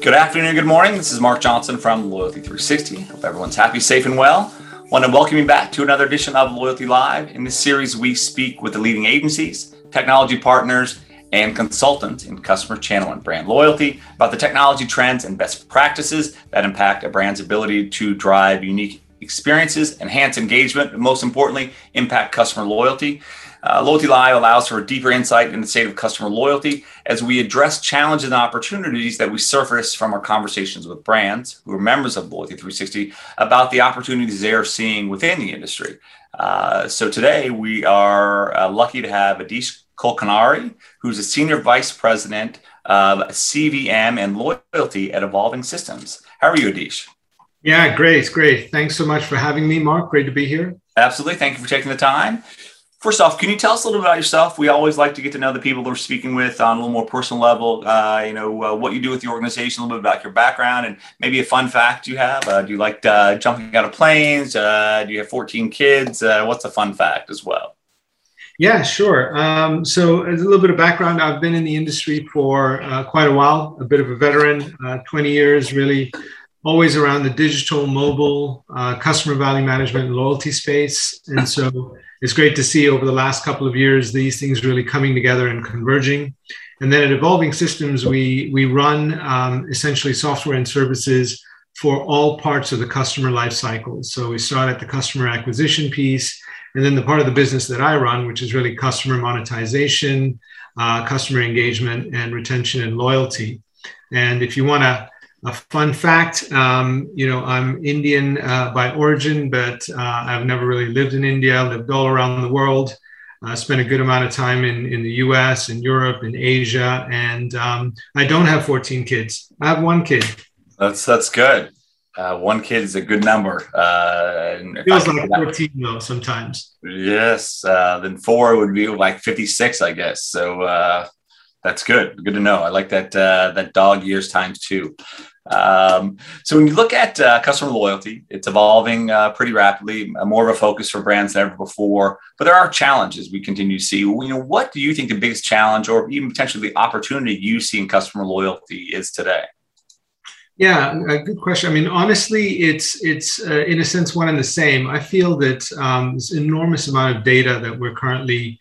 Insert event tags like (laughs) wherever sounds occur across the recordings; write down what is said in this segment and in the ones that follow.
Good afternoon, good morning. This is Mark Johnson from Loyalty 360. Hope everyone's happy, safe, and well. Want to welcome you back to another edition of Loyalty Live. In this series, we speak with the leading agencies, technology partners, and consultants in customer channel and brand loyalty about the technology trends and best practices that impact a brand's ability to drive unique experiences, enhance engagement, and most importantly, impact customer loyalty. Uh, Loyalty Live allows for a deeper insight in the state of customer loyalty as we address challenges and opportunities that we surface from our conversations with brands who are members of Loyalty 360 about the opportunities they are seeing within the industry. Uh, so today we are uh, lucky to have Adish Kulkarni, who's a senior vice president of CVM and loyalty at Evolving Systems. How are you, Adish? Yeah, great, great. Thanks so much for having me, Mark. Great to be here. Absolutely. Thank you for taking the time. First off, can you tell us a little bit about yourself? We always like to get to know the people we're speaking with on a little more personal level. Uh, you know, uh, what you do with the organization, a little bit about your background, and maybe a fun fact you have. Uh, do you like uh, jumping out of planes? Uh, do you have 14 kids? Uh, what's a fun fact as well? Yeah, sure. Um, so, a little bit of background, I've been in the industry for quite a while, a bit of a veteran, 20 years really always around the digital, mobile, uh, customer value management, loyalty space. And so it's great to see over the last couple of years these things really coming together and converging. And then at Evolving Systems, we we run um, essentially software and services for all parts of the customer life cycle. So we start at the customer acquisition piece, and then the part of the business that I run, which is really customer monetization, uh, customer engagement, and retention and loyalty. And if you want to a fun fact um, you know i'm indian uh, by origin but uh, i've never really lived in india lived all around the world. Uh, spent a good amount of time in, in the us and europe and asia and um, i don't have 14 kids. I have one kid. That's that's good. Uh, one kid is a good number uh, feels like 14 though sometimes. Yes uh, then four would be like 56 i guess. So that's good. Good to know. I like that uh, that dog years times two. Um, so when you look at uh, customer loyalty, it's evolving uh, pretty rapidly, uh, more of a focus for brands than ever before. But there are challenges we continue to see. You know, what do you think the biggest challenge, or even potentially the opportunity you see in customer loyalty, is today? Yeah, a good question. I mean, honestly, it's it's uh, in a sense one and the same. I feel that um, this enormous amount of data that we're currently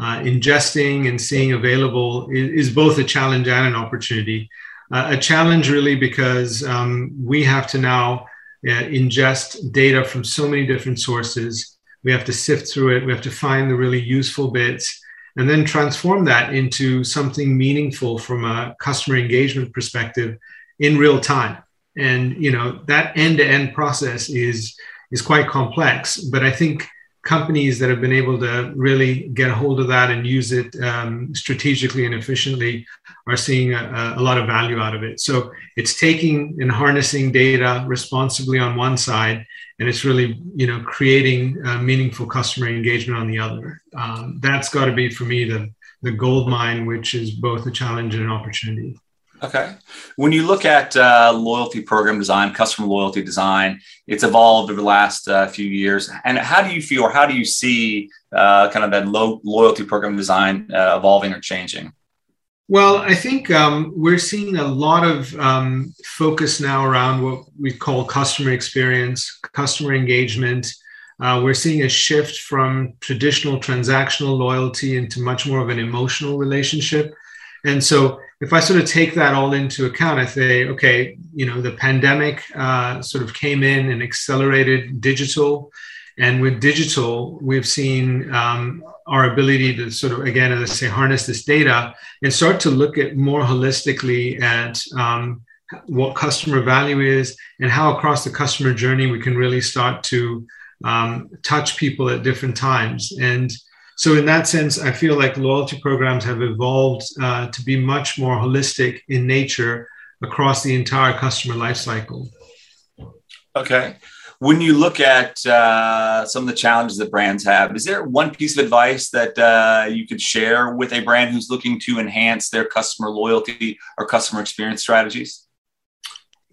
uh, ingesting and seeing available is, is, both a challenge and an opportunity. Uh, a challenge, really, because um, we have to now uh, ingest data from so many different sources. We have to sift through it. We have to find the really useful bits and then transform that into something meaningful from a customer engagement perspective in real time. And you know that end-to-end process is is quite complex, but I think companies that have been able to really get a hold of that and use it um, strategically and efficiently are seeing a, a, lot of value out of it. So it's taking and harnessing data responsibly on one side, and it's really you know creating meaningful customer engagement on the other. Um, that's got to be for me the the gold mine, which is both a challenge and an opportunity. Okay. When you look at uh, loyalty program design, customer loyalty design, it's evolved over the last uh, few years. And how do you feel, or how do you see uh, kind of that loyalty program design uh, evolving or changing? Well, I think um, we're seeing a lot of um, focus now around what we call customer experience, customer engagement. Uh, we're seeing a shift from traditional transactional loyalty into much more of an emotional relationship. And so if I sort of take that all into account, I say, okay, you know, the pandemic uh, sort of came in and accelerated digital. And with digital, we've seen um, our ability to sort of, again, as I say, harness this data and start to look at more holistically at um, what customer value is and how across the customer journey we can really start to um, touch people at different times. And so, in that sense, I feel like loyalty programs have evolved uh, to be much more holistic in nature across the entire customer lifecycle. Okay. When you look at uh, some of the challenges that brands have, is there one piece of advice that uh, you could share with a brand who's looking to enhance their customer loyalty or customer experience strategies?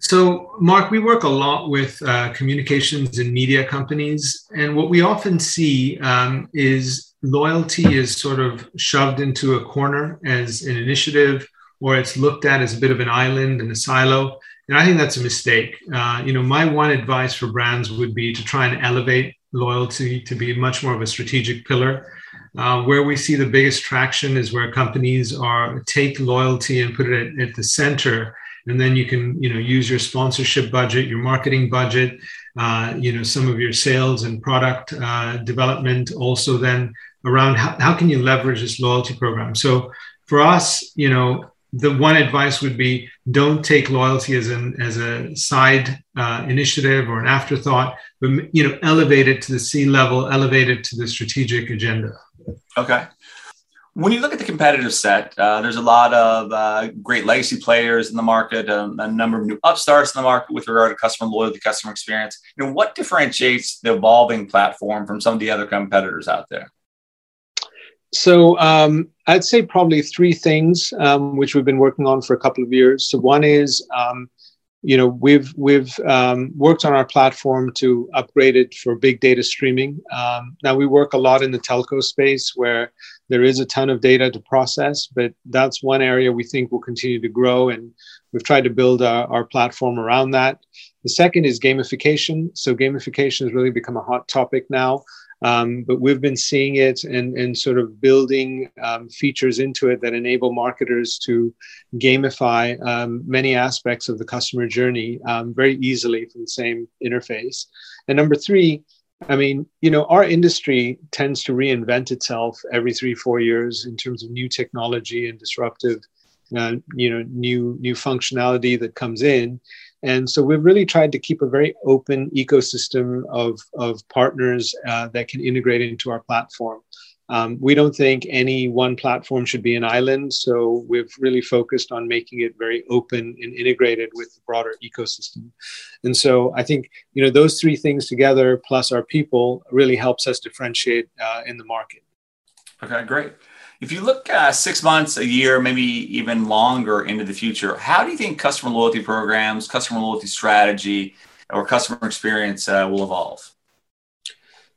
So, Mark, we work a lot with uh, communications and media companies. And what we often see um, is loyalty is sort of shoved into a corner as an initiative or it's looked at as a bit of an island and a silo. And I think that's a mistake. Uh, you know, my one advice for brands would be to try and elevate loyalty to be much more of a strategic pillar. Uh, where we see the biggest traction is where companies are take loyalty and put it at, at the center and then you can you know use your sponsorship budget your marketing budget uh, you know some of your sales and product uh, development also then around how, how can you leverage this loyalty program so for us you know the one advice would be don't take loyalty as an as a side uh, initiative or an afterthought but you know elevate it to the c level elevate it to the strategic agenda okay when you look at the competitive set, uh, there's a lot of uh, great legacy players in the market, um, a number of new upstarts in the market with regard to customer loyalty, customer experience. You know, what differentiates the evolving platform from some of the other competitors out there? So um, I'd say probably three things um, which we've been working on for a couple of years. So one is um, you know we've we've um, worked on our platform to upgrade it for big data streaming. Um, now we work a lot in the telco space where there is a ton of data to process but that's one area we think will continue to grow and we've tried to build our, our platform around that. The second is gamification. So gamification has really become a hot topic now um, but we've been seeing it and, and sort of building um, features into it that enable marketers to gamify um, many aspects of the customer journey um, very easily from the same interface. And number three, I mean, you know, our industry tends to reinvent itself every three, four years in terms of new technology and disruptive, uh, you know, new new functionality that comes in. And so we've really tried to keep a very open ecosystem of, of partners uh, that can integrate into our platform. Um, we don't think any one platform should be an island, so we've really focused on making it very open and integrated with the broader ecosystem. And so I think you know those three things together, plus our people, really helps us differentiate uh, in the market. Okay, great. If you look uh, six months, a year, maybe even longer into the future, how do you think customer loyalty programs, customer loyalty strategy, or customer experience uh, will evolve?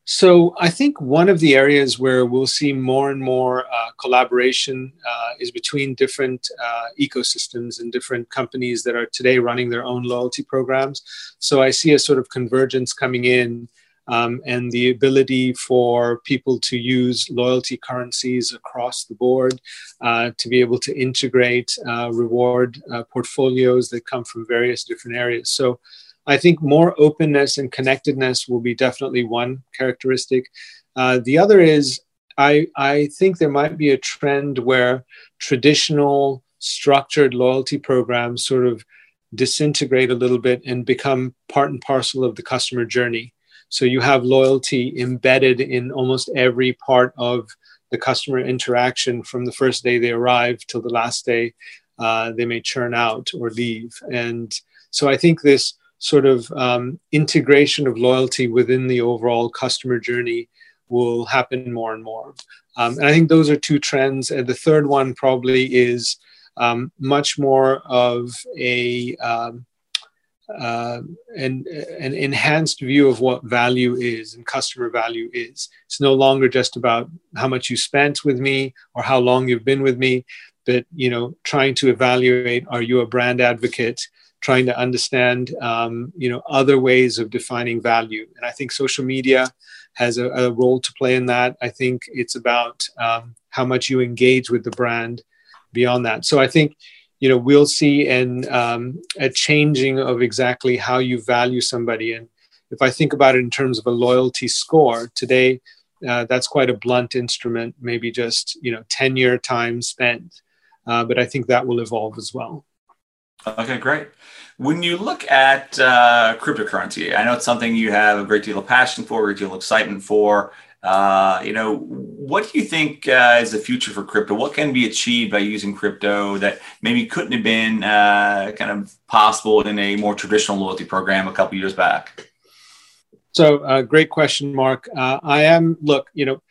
So I think one of the areas where we'll see more and more uh, collaboration uh, is between different uh, ecosystems and different companies that are today running their own loyalty programs. So I see a sort of convergence coming in um, and the ability for people to use loyalty currencies across the board, uh, to be able to integrate uh, reward uh, portfolios that come from various different areas. So I think more openness and connectedness will be definitely one characteristic. Uh, the other is I, I think there might be a trend where traditional structured loyalty programs sort of disintegrate a little bit and become part and parcel of the customer journey. So you have loyalty embedded in almost every part of the customer interaction from the first day they arrive till the last day uh, they may churn out or leave. And so I think this sort of um, integration of loyalty within the overall customer journey will happen more and more. Um, and I think those are two trends. And the third one probably is um, much more of a um, uh, an, an enhanced view of what value is and customer value is. It's no longer just about how much you spent with me or how long you've been with me, but you know, trying to evaluate: Are you a brand advocate? Trying to understand, um, you know, other ways of defining value. And I think social media has a, a role to play in that. I think it's about um, how much you engage with the brand beyond that. So I think you know we'll see an um, a changing of exactly how you value somebody. And if i think about it in terms of a loyalty score today uh, that's quite a blunt instrument maybe just you know 10 year time spent. Uh, but i think that will evolve as well. Okay great. When you look at uh, cryptocurrency i know it's something you have a great deal of passion for a great deal of excitement for uh, you know, what do you think uh, is the future for crypto? What can be achieved by using crypto that maybe couldn't have been uh, kind of possible in a more traditional loyalty program a couple years back? So, uh, great question, Mark. Uh, I am, look, you know,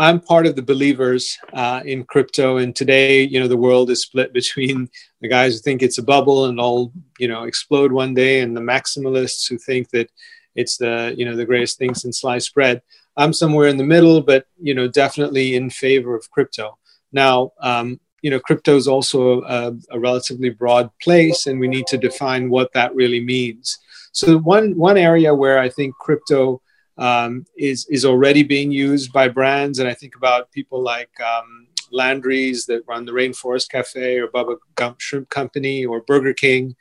I'm part of the believers uh, in crypto, and today, you know, the world is split between (laughs) the guys who think it's a bubble and all, you know, explode one day, and the maximalists who think that it's the, you know, the greatest thing since sliced bread. I'm somewhere in the middle, but you know, definitely in favor of crypto. Now, um, you know, crypto is also a, a, relatively broad place, and we need to define what that really means. So one one area where I think crypto um, is is already being used by brands, and I think about people like um, Landry's that run the Rainforest Cafe, or Bubba Gump Shrimp Company, or Burger King,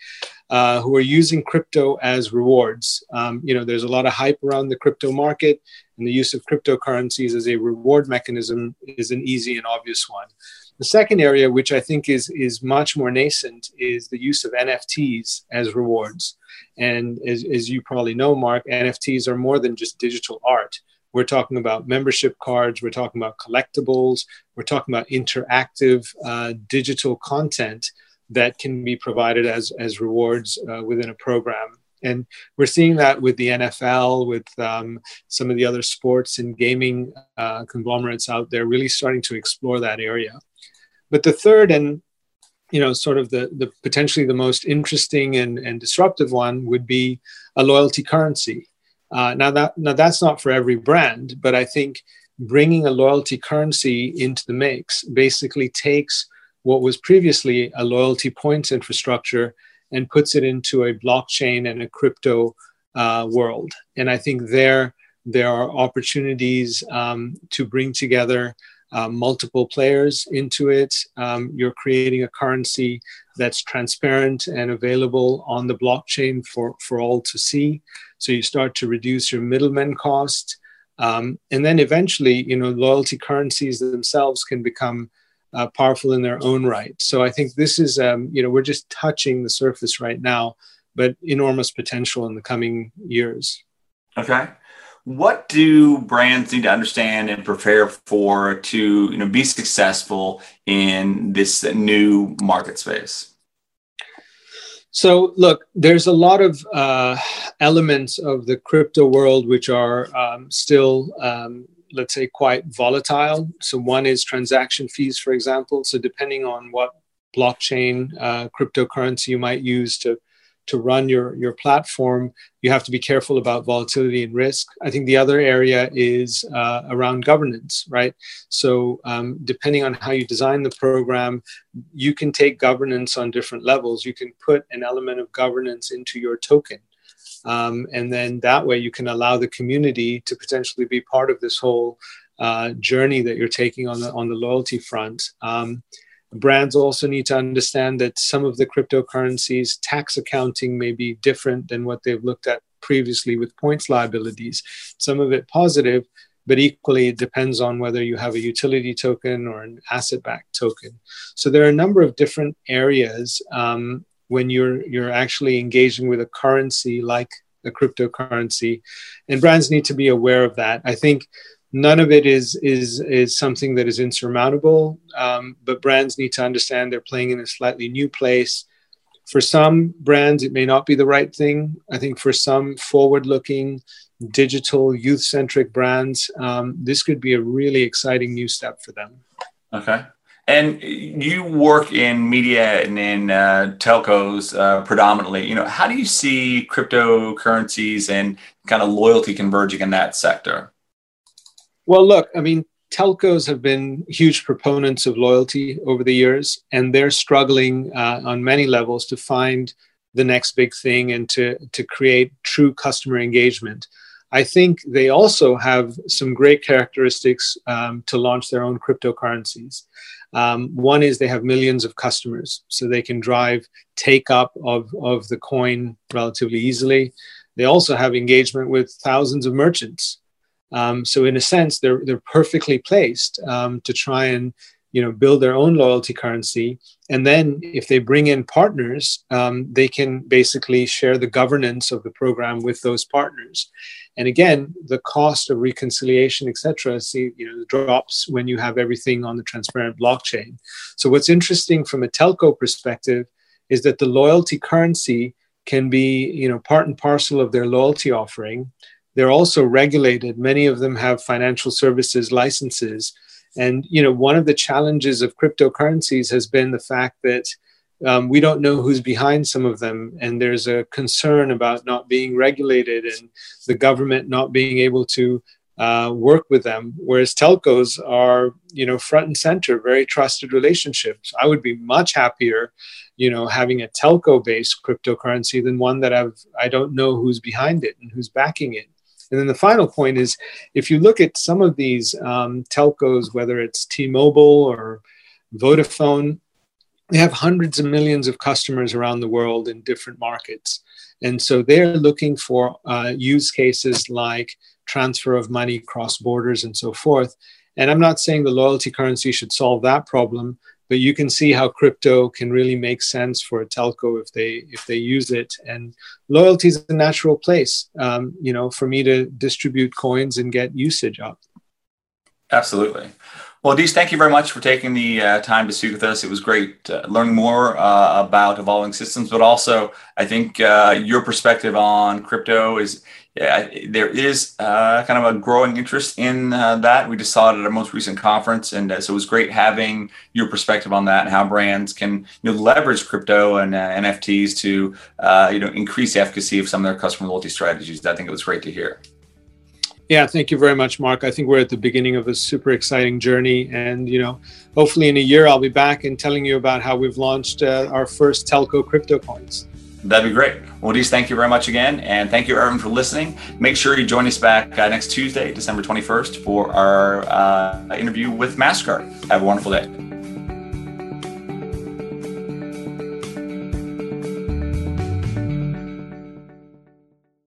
uh, who are using crypto as rewards. Um, you know, there's a lot of hype around the crypto market, and the use of cryptocurrencies as a reward mechanism is an easy and obvious one. The second area, which I think is, is much more nascent, is the use of NFTs as rewards. And as, as you probably know, Mark, NFTs are more than just digital art. We're talking about membership cards, we're talking about collectibles, we're talking about interactive uh, digital content that can be provided as, as rewards uh, within a program. And we're seeing that with the NFL, with um, some of the other sports and gaming uh, conglomerates out there, really starting to explore that area. But the third and you know, sort of the, the potentially the most interesting and, and disruptive one would be a loyalty currency. Uh, now that now that's not for every brand, but I think bringing a loyalty currency into the mix basically takes what was previously a loyalty points infrastructure and puts it into a blockchain and a crypto uh, world. And I think there there are opportunities um, to bring together uh, multiple players into it. Um, you're creating a currency that's transparent and available on the blockchain for, for all to see. So you start to reduce your middleman cost. Um, and then eventually, you know, loyalty currencies themselves can become uh, powerful in their own right. So I think this is, um, you know, we're just touching the surface right now, but enormous potential in the coming years. Okay. What do brands need to understand and prepare for to, you know, be successful in this new market space? So, look, there's a lot of uh, elements of the crypto world which are um, still um, let's say, quite volatile. So one is transaction fees, for example. So depending on what blockchain uh, cryptocurrency you might use to to run your your platform, you have to be careful about volatility and risk. I think the other area is uh, around governance, right? So um, depending on how you design the program, you can take governance on different levels. You can put an element of governance into your token. Um, and then that way you can allow the community to potentially be part of this whole uh, journey that you're taking on the on the loyalty front. Um, brands also need to understand that some of the cryptocurrencies tax accounting may be different than what they've looked at previously with points liabilities. Some of it positive, but equally it depends on whether you have a utility token or an asset backed token. So there are a number of different areas um, when you're you're actually engaging with a currency like a cryptocurrency. And brands need to be aware of that. I think none of it is is is something that is insurmountable um, but brands need to understand they're playing in a slightly new place. For some brands it may not be the right thing. I think for some forward looking digital youth centric brands um, this could be a really exciting new step for them. Okay and you work in media and in uh, telcos uh, predominantly. You know, how do you see cryptocurrencies and kind of loyalty converging in that sector? Well, look, I mean, telcos have been huge proponents of loyalty over the years, and they're struggling uh, on many levels to find the next big thing and to to create true customer engagement. I think they also have some great characteristics um, to launch their own cryptocurrencies. Um, one is they have millions of customers, so they can drive take up of, of the coin relatively easily. They also have engagement with thousands of merchants. Um, so in a sense, they're they're perfectly placed um, to try and you know build their own loyalty currency and then if they bring in partners um, they can basically share the governance of the program with those partners and again the cost of reconciliation etc see you know drops when you have everything on the transparent blockchain. So what's interesting from a telco perspective is that the loyalty currency can be you know part and parcel of their loyalty offering. They're also regulated. Many of them have financial services licenses. And you know, one of the challenges of cryptocurrencies has been the fact that um, we don't know who's behind some of them, and there's a concern about not being regulated and the government not being able to uh, work with them. Whereas telcos are, you know, front and center, very trusted relationships. I would be much happier, you know, having a telco-based cryptocurrency than one that I've I don't know who's behind it and who's backing it. And then the final point is, if you look at some of these um, telcos, whether it's T-Mobile or Vodafone, they have hundreds of millions of customers around the world in different markets. And so they're looking for uh, use cases like transfer of money cross borders and so forth. And I'm not saying the loyalty currency should solve that problem, but you can see how crypto can really make sense for a telco if they if they use it. And loyalty is a natural place, um, you know, for me to distribute coins and get usage up. Absolutely. Well, Adish, thank you very much for taking the uh, time to speak with us. It was great uh, learning more uh, about evolving systems, but also I think uh, your perspective on crypto is yeah, there is uh, kind of a growing interest in uh, that. We just saw it at our most recent conference, and so it was great having your perspective on that and how brands can you know leverage crypto and NFTs to you know increase the efficacy of some of their customer loyalty strategies. I think it was great to hear. Yeah, thank you very much, Mark. I think we're at the beginning of a super exciting journey, and you know, hopefully in a year I'll be back and telling you about how we've launched uh, our first telco crypto coins. That'd be great. Well, Dees, thank you very much again. And thank you, everyone, for listening. Make sure you join us back uh, next Tuesday, December 21st, for our uh, interview with MasterCard. Have a wonderful day.